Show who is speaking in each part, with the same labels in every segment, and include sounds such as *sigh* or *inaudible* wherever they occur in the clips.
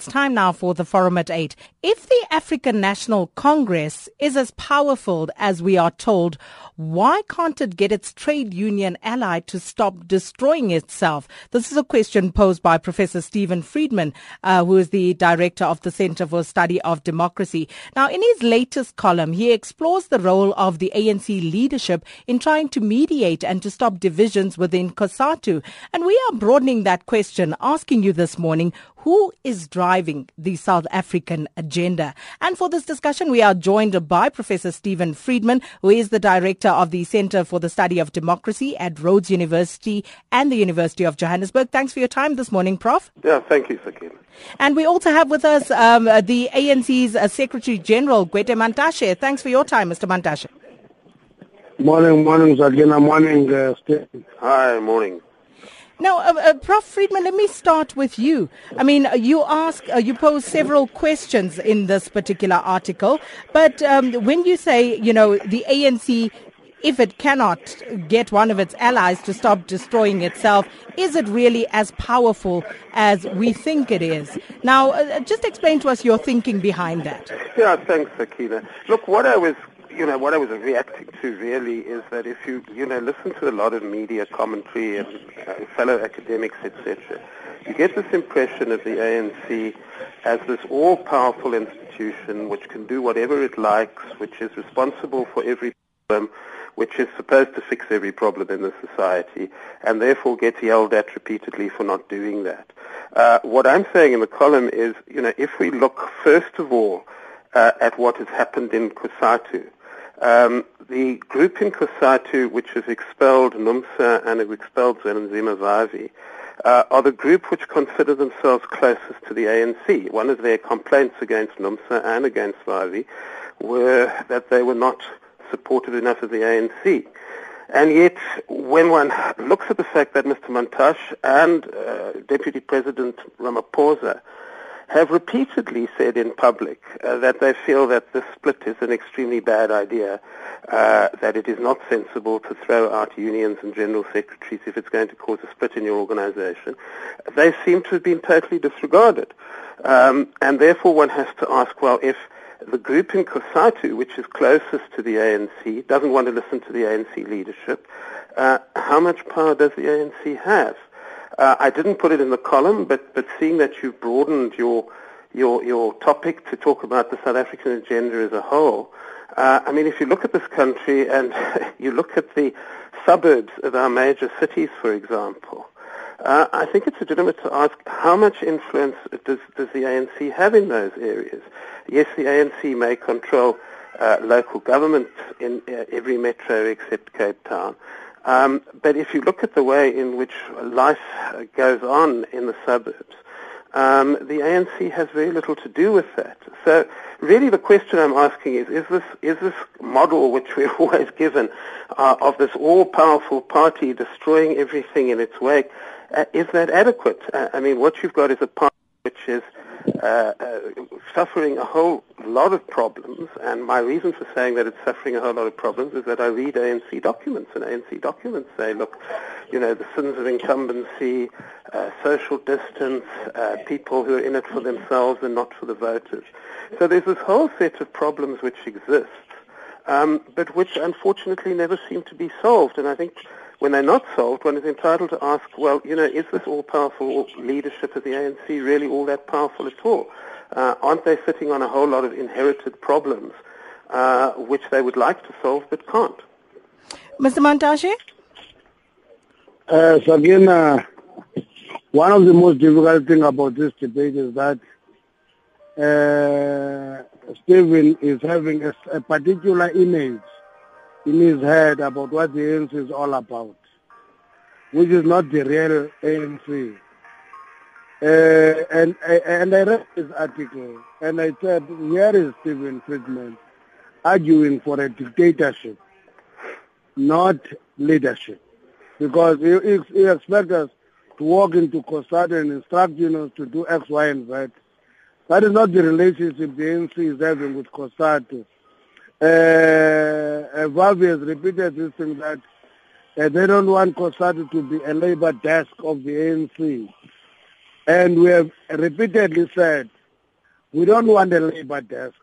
Speaker 1: It's time now for the Forum at 8. If the African National Congress is as powerful as we are told, why can't it get its trade union ally to stop destroying itself? This is a question posed by Professor Steven Friedman, uh, who is the director of the Center for Study of Democracy. Now, in his latest column, he explores the role of the ANC leadership in trying to mediate and to stop divisions within COSATU. And we are broadening that question, asking you this morning, who is driving the South African agenda? And for this discussion, we are joined by Professor Steven Friedman, who is the director of the Center for the Study of Democracy at Rhodes University and the University of Johannesburg. Thanks for your time this morning, Prof.
Speaker 2: Yeah, thank you, Sakina.
Speaker 1: And we also have with us um, the ANC's uh, Secretary General, Gwede Mantashe. Thanks for your time, Mr. Mantashe.
Speaker 3: Morning, morning, Sakina. Morning, uh, Steve.
Speaker 2: Hi, morning.
Speaker 1: Now, uh, uh, Prof. Friedman, let me start with you. I mean, uh, you ask, uh, you pose several questions in this particular article, but um, when you say, you know, the ANC, if it cannot get one of its allies to stop destroying itself, is it really as powerful as we think it is? Now, uh, just explain to us your thinking behind that.
Speaker 2: Yeah, thanks, Akina. Look, what I was you know, what I was reacting to really is that if you, you know, listen to a lot of media commentary and uh, fellow academics, etc., you get this impression of the ANC as this all-powerful institution which can do whatever it likes, which is responsible for every problem, which is supposed to fix every problem in the society, and therefore gets yelled at repeatedly for not doing that. Uh, what I'm saying in the column is, you know, if we look first of all uh, at what has happened in COSATU, um, the group in COSATU, which has expelled NUMSA and has expelled Zwelinzima Vavi, uh, are the group which consider themselves closest to the ANC. One of their complaints against NUMSA and against Vavi were that they were not supported enough of the ANC. And yet, when one looks at the fact that Mr. Mantashe and uh, Deputy President Ramaphosa have repeatedly said in public uh, that they feel that the split is an extremely bad idea, uh, that it is not sensible to throw out unions and general secretaries if it's going to cause a split in your organization. They seem to have been totally disregarded. Um, and therefore one has to ask, well, if the group in COSATU, which is closest to the ANC, doesn't want to listen to the ANC leadership, uh, how much power does the ANC have? Uh, I didn't put it in the column, but, but seeing that you've broadened your, your, your topic to talk about the South African agenda as a whole, uh, I mean, if you look at this country and *laughs* you look at the suburbs of our major cities, for example, uh, I think it's legitimate to ask how much influence does, does the ANC have in those areas? Yes, the ANC may control uh, local government in uh, every metro except Cape Town. Um, but if you look at the way in which life goes on in the suburbs, um, the ANC has very little to do with that. So really the question I'm asking is, is this, is this model which we're *laughs* always given uh, of this all-powerful party destroying everything in its wake, uh, is that adequate? Uh, I mean, what you've got is a party which is uh, uh, suffering a whole lot of problems, and my reason for saying that it's suffering a whole lot of problems is that I read ANC documents, and ANC documents say, look, you know, the sins of incumbency, uh, social distance, uh, people who are in it for themselves and not for the voters. So there's this whole set of problems which exist, um, but which unfortunately never seem to be solved, and I think when they're not solved, one is entitled to ask, well, you know, is this all-powerful leadership of the ANC really all that powerful at all? Uh, aren't they sitting on a whole lot of inherited problems uh, which they would like to solve but can't?
Speaker 1: Mr. Mantashe?
Speaker 3: Uh, so again, uh, one of the most difficult things about this debate is that uh, Steven is having a, a particular image in his head about what the ANC is all about, which is not the real ANC. Uh, and, and I read this article and I said, here is Steven Friedman arguing for a dictatorship, not leadership. Because he, he expects us to walk into COSATU and instruct unions to do X, Y, and Z. That is not the relationship the ANC is having with COSATU. Uh, Vavi has repeated this thing that uh, they don't want COSATU to be a labor desk of the ANC. And we have repeatedly said we don't want a labor desk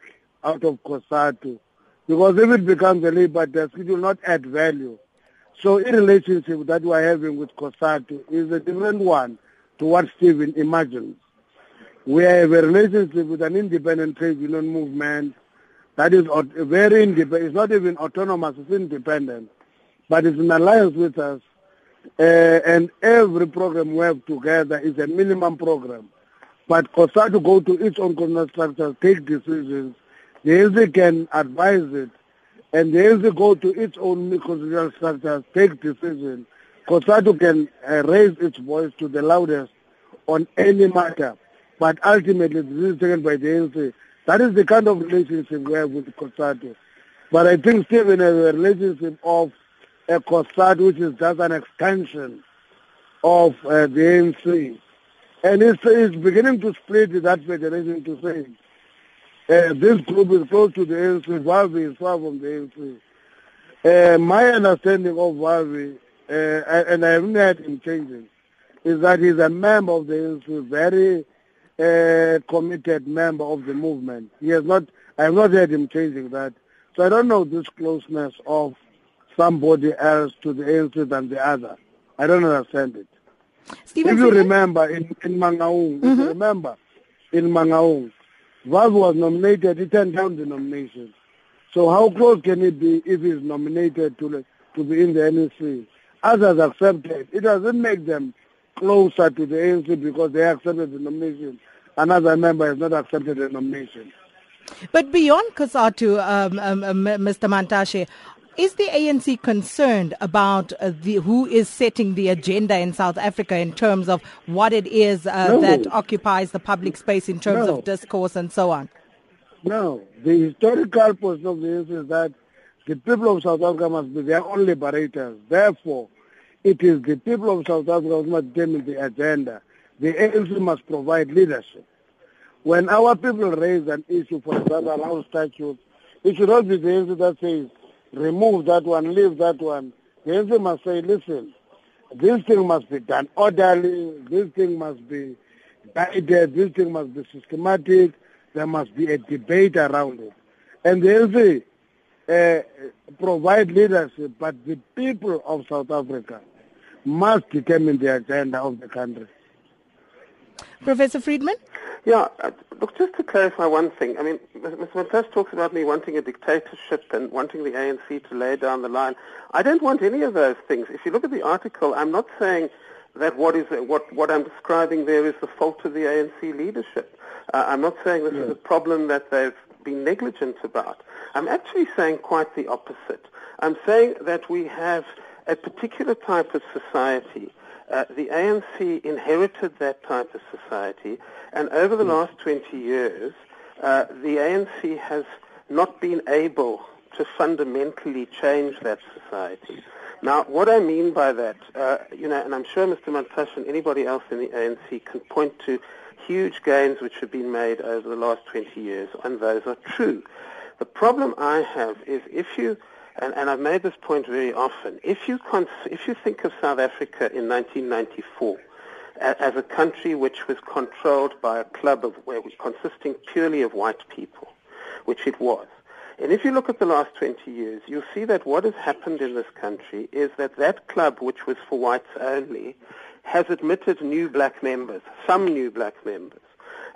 Speaker 3: out of COSATU because if it becomes a labor desk, it will not add value. So in relationship that we are having with COSATU is a different one to what Steven imagines. We have a relationship with an independent trade union movement that is very independent. It's not even autonomous, it's independent. But it's in alliance with us. Uh, and every program we have together is a minimum program. But COSATU go to its own constitutional structure, take decisions. The ANC can advise it. And the ANC go to its own constitutional structure, take decisions. COSATU can uh, raise its voice to the loudest on any matter. But ultimately, this is taken by the ANC. That is the kind of relationship we have with COSATU. But I think Steven has a relationship of a COSATU which is just an extension of uh, the ANC. And it's, it's beginning to split that federation to say uh, this group is close to the ANC, Vavi is far from the ANC. Uh, my understanding of Vavi, uh, and I haven't heard him changing, is that he's a member of the ANC, very a committed member of the movement. He has not, I have not heard him changing that. So I don't know this closeness of somebody else to the ANC than the other. I don't understand it.
Speaker 1: Steven
Speaker 3: if you remember in, in Mangaung, mm-hmm. if you mm-hmm. remember in Mangaung, Vav was nominated, he turned down the nomination. So how close can it be if he's nominated to, to be in the NEC? Others accepted. It doesn't make them closer to the ANC because they accepted the nomination. Another member has not accepted the nomination.
Speaker 1: But beyond COSATU, um, um, um, Mr. Mantashe, is the ANC concerned about uh, the, who is setting the agenda in South Africa in terms of what it is uh, no. that occupies the public space in terms no. of discourse and so on?
Speaker 3: No. The historical position of the ANC is that the people of South Africa must be their own liberators. Therefore, it is the people of South Africa who must determine the agenda. The ANC must provide leadership. When our people raise an issue, for example, around statutes, it should not be the ANC that says, remove that one, leave that one. The ANC must say, listen, this thing must be done orderly, this thing must be guided, this thing must be systematic, there must be a debate around it. And the ANC uh, provide leadership, but the people of South Africa must determine the agenda of the country.
Speaker 1: Professor Friedman?
Speaker 2: Yeah, uh, look, just to clarify one thing. I mean, Mr. Mantashe talks about me wanting a dictatorship and wanting the ANC to lay down the line. I don't want any of those things. If you look at the article, I'm not saying that what is what what I'm describing there is the fault of the ANC leadership. Uh, I'm not saying this yes. is a problem that they've been negligent about. I'm actually saying quite the opposite. I'm saying that we have a particular type of society. Uh, the ANC inherited that type of society, and over the hmm. last 20 years, uh, the ANC has not been able to fundamentally change that society. Now, what I mean by that, uh, you know, and I'm sure Mr. Mantashe and anybody else in the ANC can point to huge gains which have been made over the last 20 years, and those are true. The problem I have is if you and, and I've made this point very often. If you, cons- if you think of South Africa in 1994 a- as a country which was controlled by a club of, where consisting purely of white people, which it was, and if you look at the last 20 years, you'll see that what has happened in this country is that that club, which was for whites only, has admitted new black members, some new black members.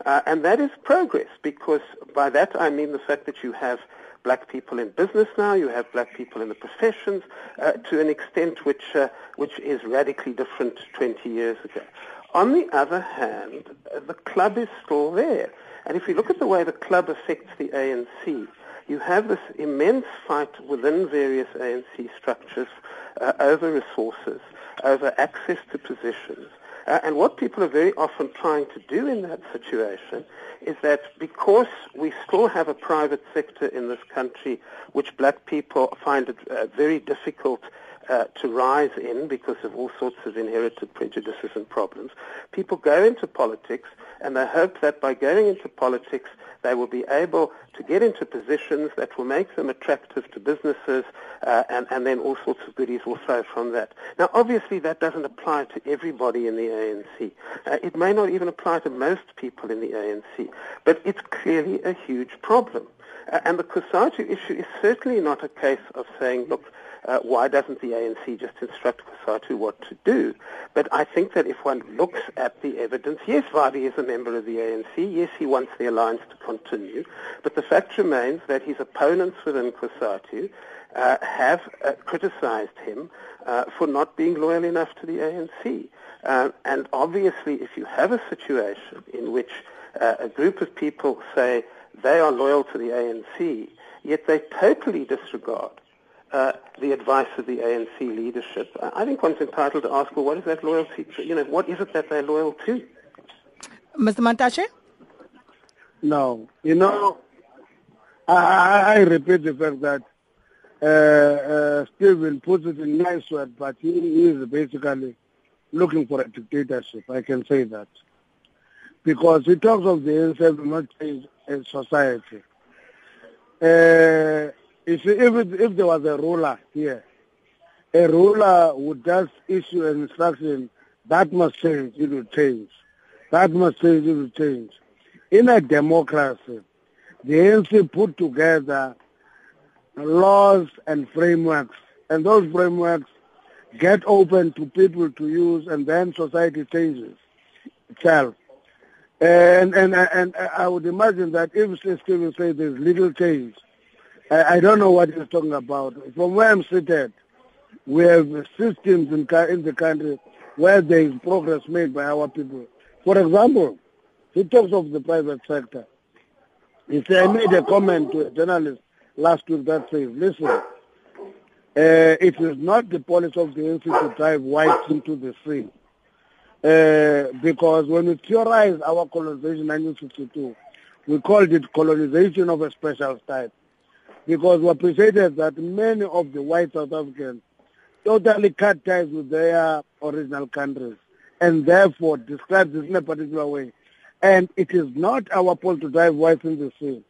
Speaker 2: Uh, and that is progress because by that I mean the fact that you have black people in business now, you have black people in the professions uh, to an extent which, uh, which is radically different 20 years ago. On the other hand, uh, the club is still there. And if you look at the way the club affects the ANC, you have this immense fight within various ANC structures uh, over resources, over access to positions, uh, and what people are very often trying to do in that situation is that because we still have a private sector in this country which black people find it uh, very difficult uh, to rise in because of all sorts of inherited prejudices and problems, people go into politics and they hope that by going into politics they will be able to get into positions that will make them attractive to businesses, uh, and, and then all sorts of goodies will flow from that. Now, obviously, that doesn't apply to everybody in the ANC. Uh, it may not even apply to most people in the ANC, but it's clearly a huge problem. Uh, and the COSATU issue is certainly not a case of saying, look, uh, why doesn't the ANC just instruct COSATU what to do? But I think that if one looks at the evidence, yes, Vavi is a member of the ANC. Yes, he wants the alliance to continue. But the fact remains that his opponents within COSATU uh, have uh, criticized him uh, for not being loyal enough to the ANC. Uh, and obviously, if you have a situation in which uh, a group of people say they are loyal to the ANC, yet they totally disregard uh, the advice of the ANC leadership. I think one's entitled to ask, well, what is that loyalty? To? You know, what is it that they're loyal to?
Speaker 1: Mr. Mantashe?
Speaker 3: No, you know, I, I repeat the fact that uh, uh, Steven puts it in nice words, but he is basically looking for a dictatorship. I can say that because he talks of the ANC will not change society. Uh, if, if, if there was a ruler here, a ruler would just issue an instruction, that must change, it will change. That must change, it will change. In a democracy, the ANC put together laws and frameworks, and those frameworks get open to people to use, and then society changes itself. And, and, and I would imagine that if Steven says there's little change, I, I don't know what he's talking about. From where I'm seated, we have systems in, in the country where there is progress made by our people. For example, he talks of the private sector. He said, I made a comment to a journalist last week that says, listen, uh, it is not the policy of the ANC to drive whites into the sea. Uh, because when we theorized our colonization in 1962, we called it colonization of a special type because we appreciated that many of the white South Africans totally cut ties with their original countries and therefore describe this in a particular way. And it is not our fault to drive whites in the sea.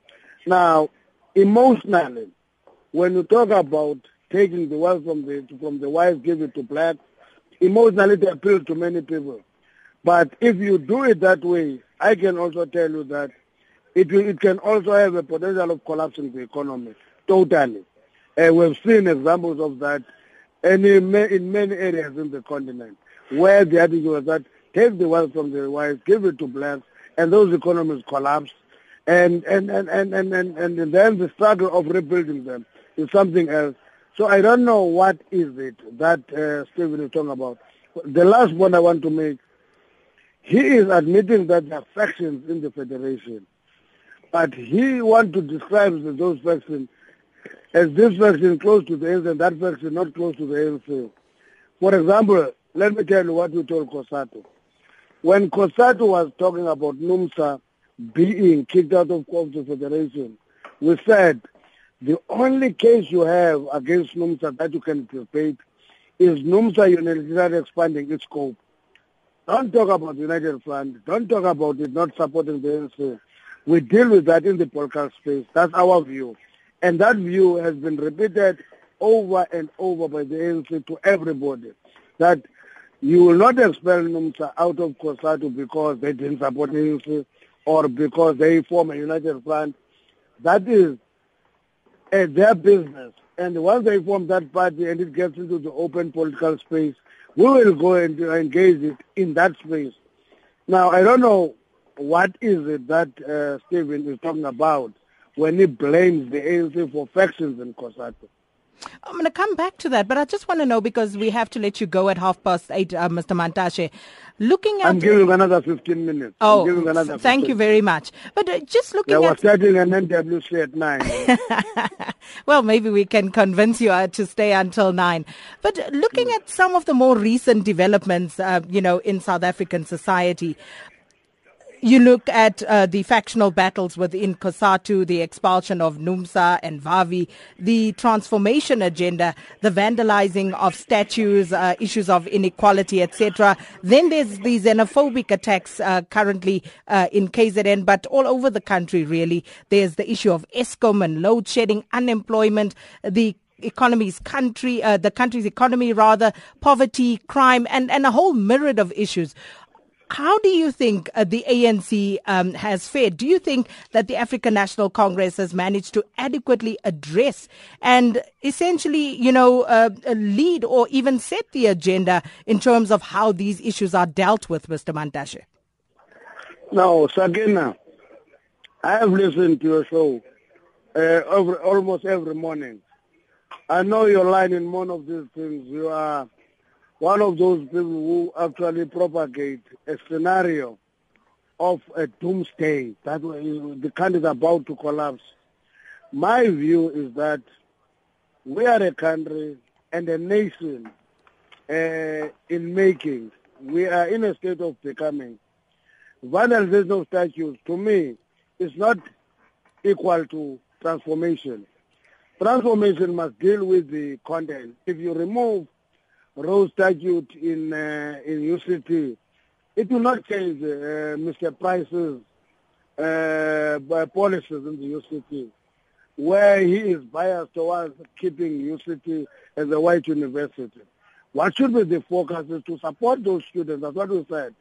Speaker 3: Now, emotionally, when you talk about taking the wealth from the from the whites, give it to blacks, emotionally it appeals to many people. But if you do it that way, I can also tell you that it, will, it can also have a potential of collapsing the economy totally. Uh, we've seen examples of that in, in many areas in the continent where the attitude was that take the wealth from the whites, give it to blacks, and those economies collapse. And, and, and, and, and, and, and then the struggle of rebuilding them is something else. So I don't know what is it that uh, Steven is talking about. The last point I want to make, he is admitting that there are factions in the federation. But he wants to describe those factions as this faction close to the ANC and that faction not close to the ANC. Uh, for example, let me tell you what we told COSATU. When COSATU was talking about NUMSA being kicked out of, the federation, we said the only case you have against NUMSA that you can debate is NUMSA unilaterally expanding its scope. Don't talk about United Front. Don't talk about it not supporting the ANC. We deal with that in the political space. That's our view. And that view has been repeated over and over by the ANC to everybody that you will not expel NUMSA out of COSATU because they didn't support ANC or because they form a united front. That is uh, their business. And once they form that party and it gets into the open political space, we will go and engage it in that space. Now, I don't know what is it that uh, Steven is talking about when he blames the ANC for factions in COSATU.
Speaker 1: I'm going to come back to that, but I just want to know because we have to let you go at half past eight, uh, Mr. Mantashe. Looking at,
Speaker 3: I'm giving another 15 minutes.
Speaker 1: Oh,
Speaker 3: another
Speaker 1: thank you very much. But uh, just looking
Speaker 3: yeah,
Speaker 1: at,
Speaker 3: we're starting an NWC at nine. *laughs*
Speaker 1: well, maybe we can convince you uh, to stay until nine. But looking mm. at some of the more recent developments, uh, you know, in South African society, you look at uh, the factional battles within COSATU, the expulsion of NUMSA and VAVI, the transformation agenda, the vandalizing of statues, uh, issues of inequality, etc. Then there's the xenophobic attacks uh, currently uh, in KZN, but all over the country, really. There's the issue of Eskom and load shedding, unemployment, the economy's country, uh, the country's economy rather, poverty, crime, and, and a whole myriad of issues. How do you think uh, the ANC um, has fared? Do you think that the African National Congress has managed to adequately address and essentially, you know, uh, lead or even set the agenda in terms of how these issues are dealt with, Mr. Mantashe?
Speaker 3: No, Sakina, I have listened to your show uh, every, almost every morning. I know your line in one of these things. You are one of those people who actually propagate a scenario of a doomsday that the country is about to collapse. My view is that we are a country and a nation uh, in making. We are in a state of becoming. Vandalization of statues, to me, is not equal to transformation. Transformation must deal with the content. If you remove Rhodes statute in uh, in UCT, it will not change uh, Mr. Price's uh, policies in the UCT, where he is biased towards keeping UCT as a white university. What should be the focus is to support those students, that's what we said,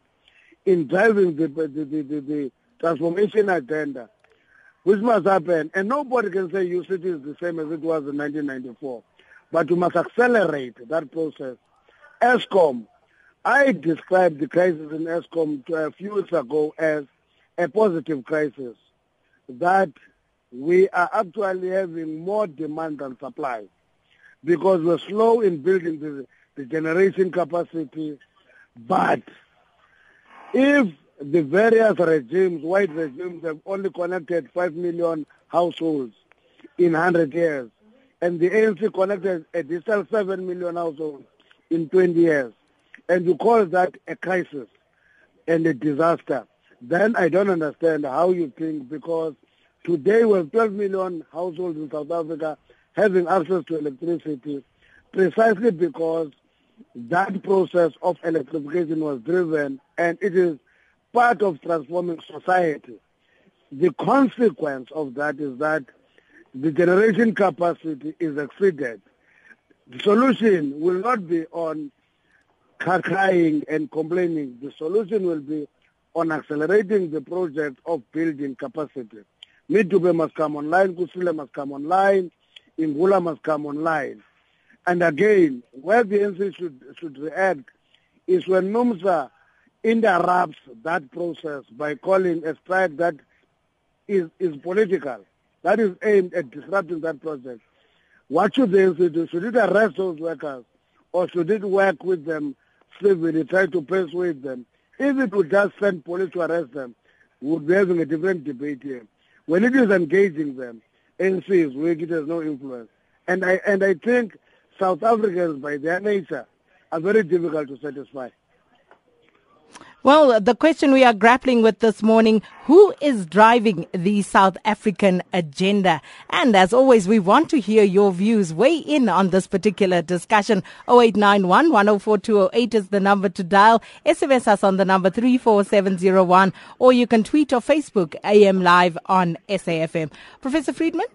Speaker 3: in driving the, the, the, the, the transformation agenda, which must happen. And nobody can say UCT is the same as it was in 1994. But we must accelerate that process. Eskom, I described the crisis in Eskom uh, a few weeks ago as a positive crisis, that we are actually having more demand than supply because we're slow in building the, the generation capacity. But if the various regimes, white regimes, have only connected 5 million households in 100 years, and the ANC connected additional 7 million households in 20 years, and you call that a crisis and a disaster, then I don't understand how you think because today we have 12 million households in South Africa having access to electricity precisely because that process of electrification was driven and it is part of transforming society. The consequence of that is that the generation capacity is exceeded the solution will not be on crying and complaining. The solution will be on accelerating the project of building capacity. Medupi must come online, Kusile must come online, Ingula must come online. And again, where the NC should, should react is when NUMSA interrupts that process by calling a strike that is, is political, that is aimed at disrupting that process. What should the ANC do? Should it arrest those workers or should it work with them civilly, try to persuade them? If it would just send police to arrest them, we would be having a different debate here. When it is engaging them, ANC is weak, it has no influence. And I, and I think South Africans, by their nature, are very difficult to satisfy.
Speaker 1: Well, the question we are grappling with this morning, who is driving the South African agenda? And as always, we want to hear your views. Weigh in on this particular discussion. 0891 104208 is the number to dial. SMS us on the number 34701 or you can tweet or Facebook AM Live on SAFM. Professor Friedman?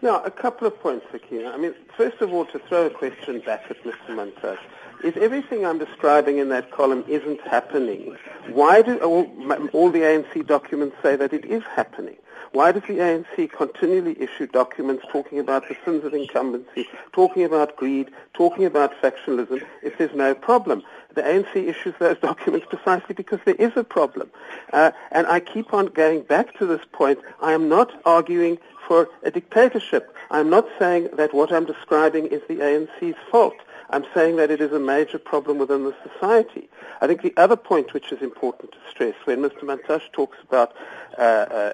Speaker 2: Now, a couple of points, Sakina. I mean, first of all, to throw a question back at Mr. Mantashe if everything I'm describing in that column isn't happening, why do all, all, the ANC documents say that it is happening? Why does the ANC continually issue documents talking about the sins of incumbency, talking about greed, talking about factionalism if there's no problem? The ANC issues those *laughs* documents precisely because there is a problem. Uh, and I keep on going back to this point. I am not arguing for a dictatorship. I'm not saying that what I'm describing is the ANC's fault. I'm saying that it is a major problem within the society. I think the other point which is important to stress when Mr. Mantashe talks about uh, uh,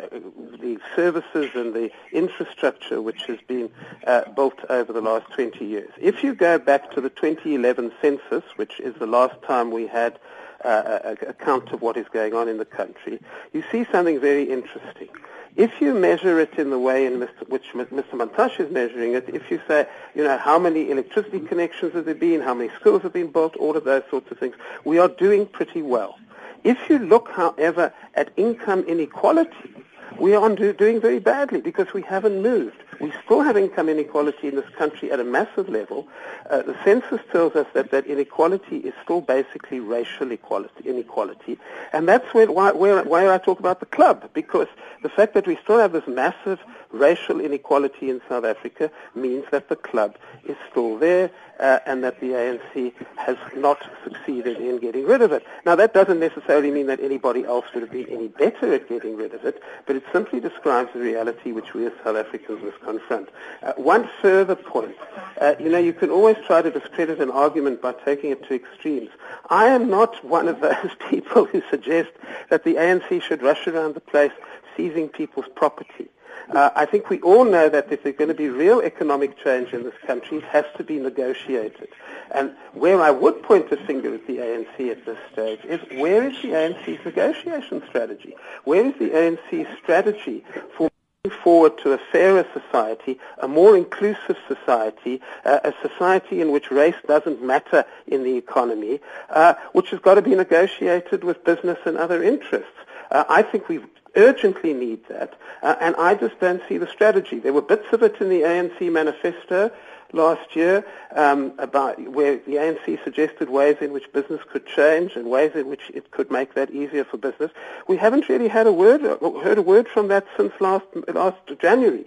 Speaker 2: the services and the infrastructure which has been uh, built over the last 20 years. If you go back to the 2011 census, which is the last time we had uh, account of what is going on in the country, you see something very interesting. If you measure it in the way in which Mr. Mantashe is measuring it, if you say, you know, how many electricity connections have there been, how many schools have been built, all of those sorts of things, we are doing pretty well. If you look, however, at income inequality, we are doing very badly because we haven't moved. We still have income inequality in this country at a massive level. Uh, the census tells us that that inequality is still basically racial equality, inequality. And that's where, why, where, I talk about the club, because the fact that we still have this massive racial inequality in South Africa means that the club is still there uh, and that the ANC has not succeeded in getting rid of it. Now, that doesn't necessarily mean that anybody else would have been any better at getting rid of it, but it simply describes the reality which we as South Africans must confront. Uh, one further point, uh, you know, you can always try to discredit an argument by taking it to extremes. I am not one of those *laughs* people who suggest that the ANC should rush around the place seizing people's property. Uh, I think we all know that if there's going to be real economic change in this country, it has to be negotiated. And where I would point a finger at the ANC at this stage is where is the ANC's negotiation strategy? Where is the ANC's strategy for forward to a fairer society, a more inclusive society, uh, a society in which race doesn't matter in the economy, uh, which has got to be negotiated with business and other interests. Uh, I think we've urgently need that, uh, and I just don't see the strategy. There were bits of it in the ANC manifesto last year um, about where the ANC suggested ways in which business could change and ways in which it could make that easier for business. We haven't really had a word, heard a word from that since last last January.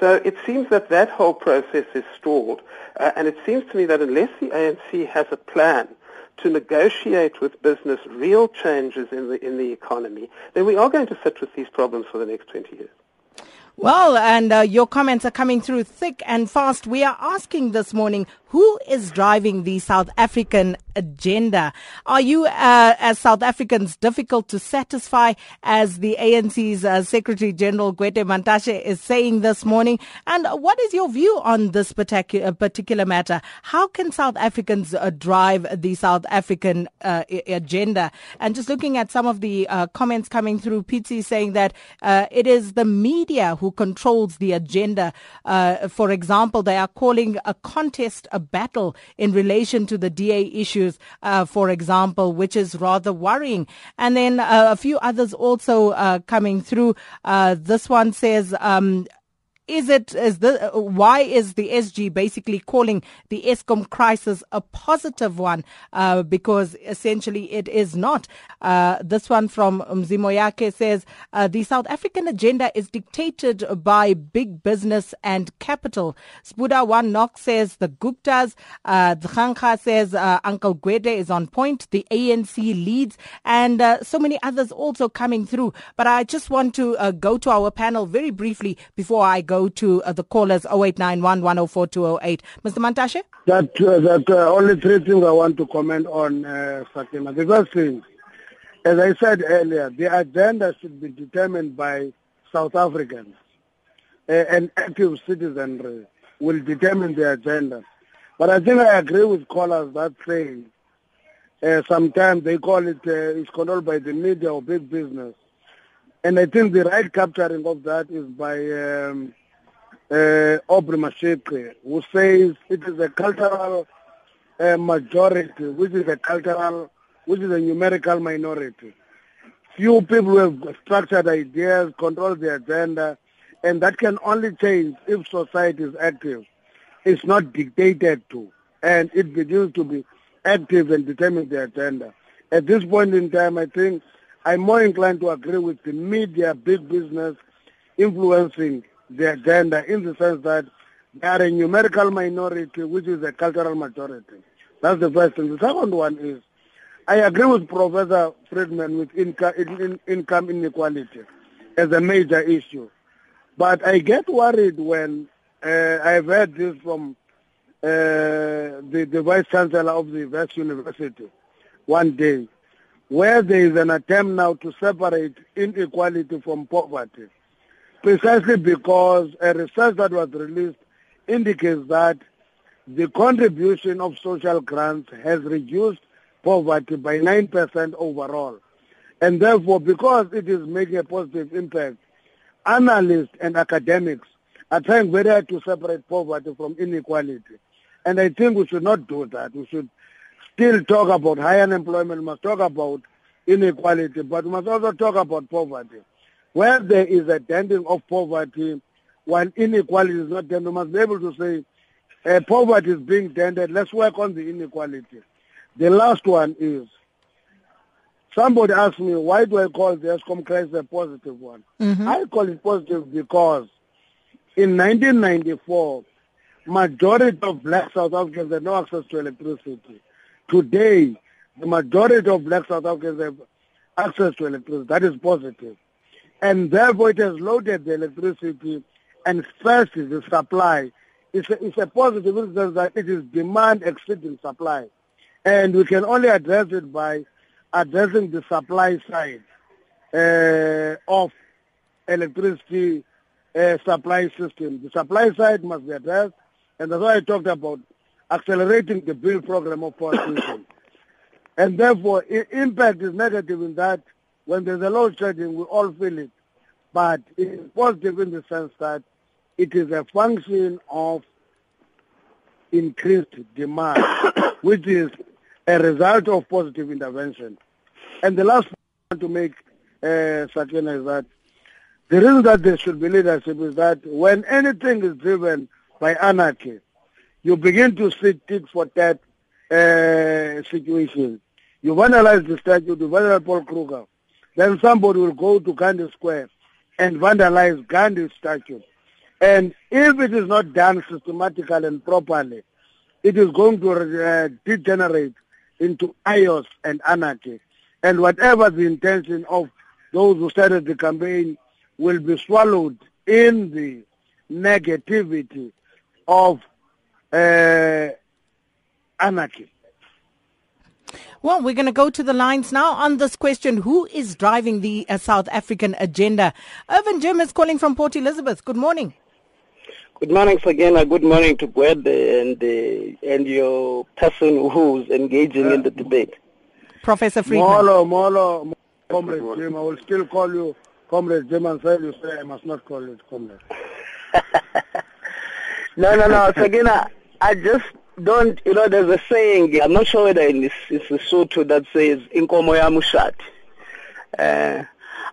Speaker 2: So it seems that that whole process is stalled, uh, and it seems to me that unless the ANC has a plan to negotiate with business real changes in the, in the economy, then we are going to sit with these problems for the next 20 years.
Speaker 1: Well, and uh, your comments are coming through thick and fast. We are asking this morning, who is driving the South African agenda? Are you, uh, as South Africans, difficult to satisfy, as the ANC's uh, Secretary General Gwede Mantashe is saying this morning? And what is your view on this particular, particular matter? How can South Africans uh, drive the South African uh, agenda? And just looking at some of the uh, comments coming through, Pizzi saying that it is the media who controls the agenda. for example, they are calling a contest a battle in relation to the DA issues, uh, for example, which is rather worrying. And then uh, a few others also uh, coming through. Uh, this one says, um, is it is the why is the SG basically calling the Eskom crisis a positive one? Uh, because essentially it is not. Uh, this one from Mzimoyake says uh, the South African agenda is dictated by big business and capital. Spuda One Knock says the Guptas. Uh, says uh, Uncle Gwede is on point. The ANC leads, and uh, so many others also coming through. But I just want to go to our panel very briefly before I go go to uh, the callers 0891 104 208. Mr. Mantashe?
Speaker 3: That, uh, that uh, only three things I want to comment on, uh, Fatima. The first thing, as I said earlier, the agenda should be determined by South Africans. Uh, an active citizenry will determine the agenda. But I think I agree with callers that say uh, sometimes they call it, uh, it's controlled by the media or big business. And I think the right capturing of that is by um, uh, Aubrey who says it is a cultural uh, majority, which is a cultural, which is a numerical minority. Few people have structured ideas, control the agenda, and that can only change if society is active. It's not dictated to, and it begins to be active and determine the agenda. At this point in time, I think I'm more inclined to agree with the media, big business, influencing the agenda in the sense that they are a numerical minority, which is a cultural majority. That's the first thing. The second one is, I agree with Professor Friedman with income, in, income inequality as a major issue. But I get worried when uh, I've heard this from uh, the, the Vice Chancellor of the Wits University one day, where there is an attempt now to separate inequality from poverty precisely because a research that was released indicates that the contribution of social grants has reduced poverty by 9% overall. And therefore, because it is making a positive impact, analysts and academics are trying very hard to separate poverty from inequality. And I think we should not do that. We should still talk about high unemployment, we must talk about inequality, but we must also talk about poverty. Where there is a denting of poverty, while inequality is not dented, we must be able to say uh, poverty is being dented, let's work on the inequality. The last one is, somebody asked me, why do I call the Eskom crisis a positive one? Mm-hmm. I call it positive because in 1994, majority of black South Africans had no access to electricity. Today, the majority of black South Africans have access to electricity. That is positive. And therefore it has loaded the electricity and first the supply. It's a, it's a positive in that it is demand exceeding supply. And we can only address it by addressing the supply side uh, of electricity uh, supply system. The supply side must be addressed, and that's why I talked about accelerating the build program of power *coughs* system. And therefore, impact is negative in that when there's a load shedding, we all feel it. But it is positive in the sense that it is a function of increased demand, *coughs* which is a result of positive intervention. And the last point I want to make, uh, Sakina, is that the reason that there should be leadership is that when anything is driven by anarchy, you begin to see tit for tat uh, situations. You vandalize the statue, you vandalize Paul Kruger. Then somebody will go to Gandhi Square and vandalize Gandhi's statue. And if it is not done systematically and properly, it is going to uh, degenerate into chaos and anarchy. And whatever the intention of those who started the campaign will be swallowed in the negativity of uh, anarchy.
Speaker 1: Well, we're going to go to the lines now on this question. Who is driving the uh, South African agenda? Irvin Jim is calling from Port Elizabeth. Good morning.
Speaker 4: Good morning, Sagena. Good morning to Gwede and, uh, and your person who's engaging uh, in the debate.
Speaker 1: Professor Friedman.
Speaker 3: Molo, Molo, Comrade Jim. I will still call you Comrade Jim until you say I must not call you Comrade. *laughs*
Speaker 4: no, no, no. Sagena, I just don't, you know, there's a saying, I'm not sure whether it's, it's a Sotho that says, Inkomo ya mushat. Uh,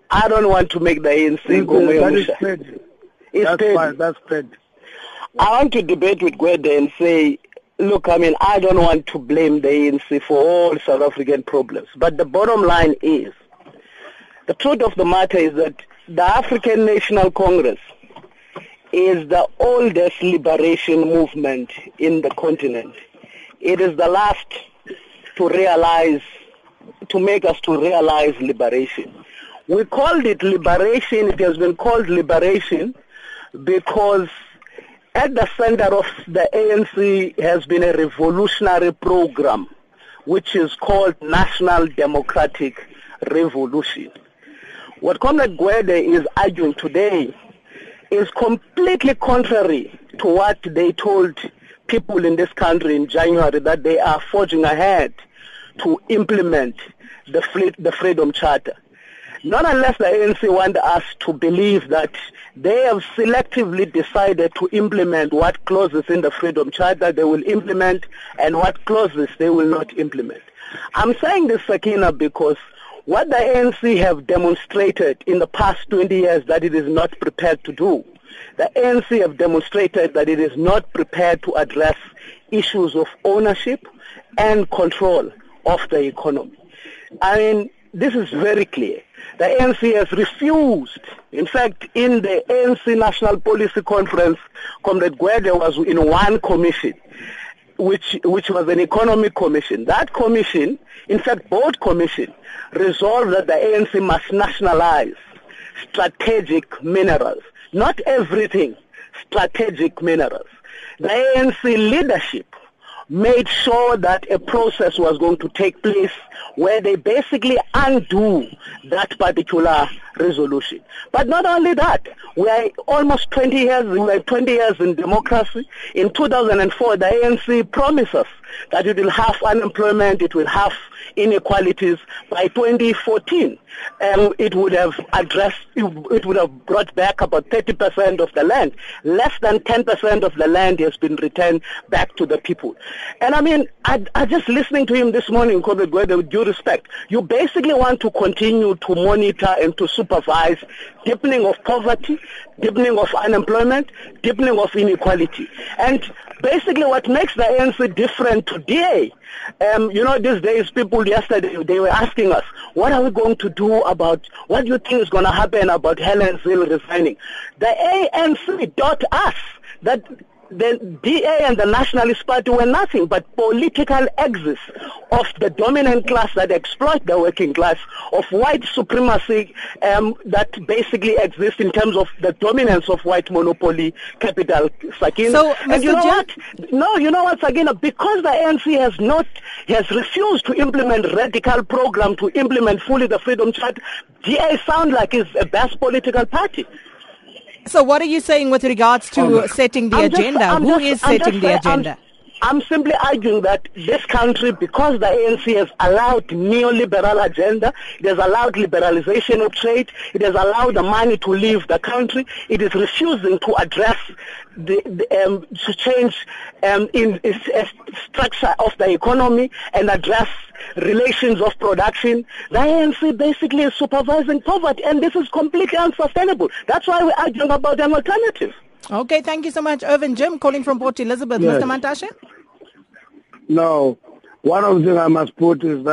Speaker 4: I don't want to make the ANC Inkomo ya mushat.
Speaker 3: It's that's paid. fine, that's paid.
Speaker 4: I want to debate with Gwede and say, look, I mean, I don't want to blame the ANC for all South African problems. But the bottom line is, the truth of the matter is that the African National Congress is the oldest liberation movement in the continent. It is the last to realize, to make us to realize liberation. We called it liberation, it has been called liberation because at the center of the ANC has been a revolutionary program which is called National Democratic Revolution. What Comrade Gwede is arguing today is completely contrary to what they told people in this country in January that they are forging ahead to implement the, the Freedom Charter. Not unless the ANC want us to believe that they have selectively decided to implement what clauses in the Freedom Charter they will implement and what clauses they will not implement. I'm saying this, Sakina, because what the ANC have demonstrated in the past 20 years that it is not prepared to do, the ANC have demonstrated that it is not prepared to address issues of ownership and control of the economy. I mean, this is very clear. The ANC has refused. In fact, in the ANC National Policy Conference, Comrade Gwede was in one commission which which was an economic commission. That commission, in fact, both commissions resolved that the ANC must nationalize strategic minerals, not everything, strategic minerals. The ANC leadership made sure that a process was going to take place where they basically undo that particular resolution. But not only that, we are almost 20 years, we are 20 years in democracy. In 2004, the ANC promised us that it will have unemployment, it will have inequalities. By 2014, um, it would have addressed, it would have brought back about 30% of the land. Less than 10% of the land has been returned back to the people. And I mean, I, I just listening to him this morning, Comrade Gwede, with due respect, you basically want to continue to monitor and to supervise deepening of poverty, deepening of unemployment, deepening of inequality. And basically what makes the ANC different today um, you know, these days, people yesterday, they were asking us, what are we going to do about, what do you think is going to happen about Helen Zille resigning? The ANC taught us that the DA and the Nationalist Party were nothing but political exits of the dominant class that exploit the working class, of white supremacy um, that basically exists in terms of the dominance of white monopoly capital, Sakina.
Speaker 1: So,
Speaker 4: and
Speaker 1: Mr.
Speaker 4: you know what? No, you know what, Sakina? Because the ANC has not, has refused to implement radical program to implement fully the Freedom Charter, DA sound like it's a best political party.
Speaker 1: So what are you saying with regards to setting the
Speaker 4: I'm
Speaker 1: agenda?
Speaker 4: I'm
Speaker 1: Who
Speaker 4: just-
Speaker 1: is setting
Speaker 4: just
Speaker 1: the
Speaker 4: saying- I'm-
Speaker 1: agenda?
Speaker 4: I'm simply arguing that this country, because the ANC has allowed neoliberal agenda, it has allowed liberalization of trade, it has allowed the money to leave the country, it is refusing to address the, the um, to change um, in, in uh, structure of the economy and address relations of production. The ANC basically is supervising poverty, and this is completely unsustainable. That's why we're arguing about an alternative.
Speaker 1: Okay, thank you so much, Irvin Jim, calling from Port Elizabeth.
Speaker 3: Yes.
Speaker 1: Mr. Mantashe?
Speaker 3: No, one of the things I must put is that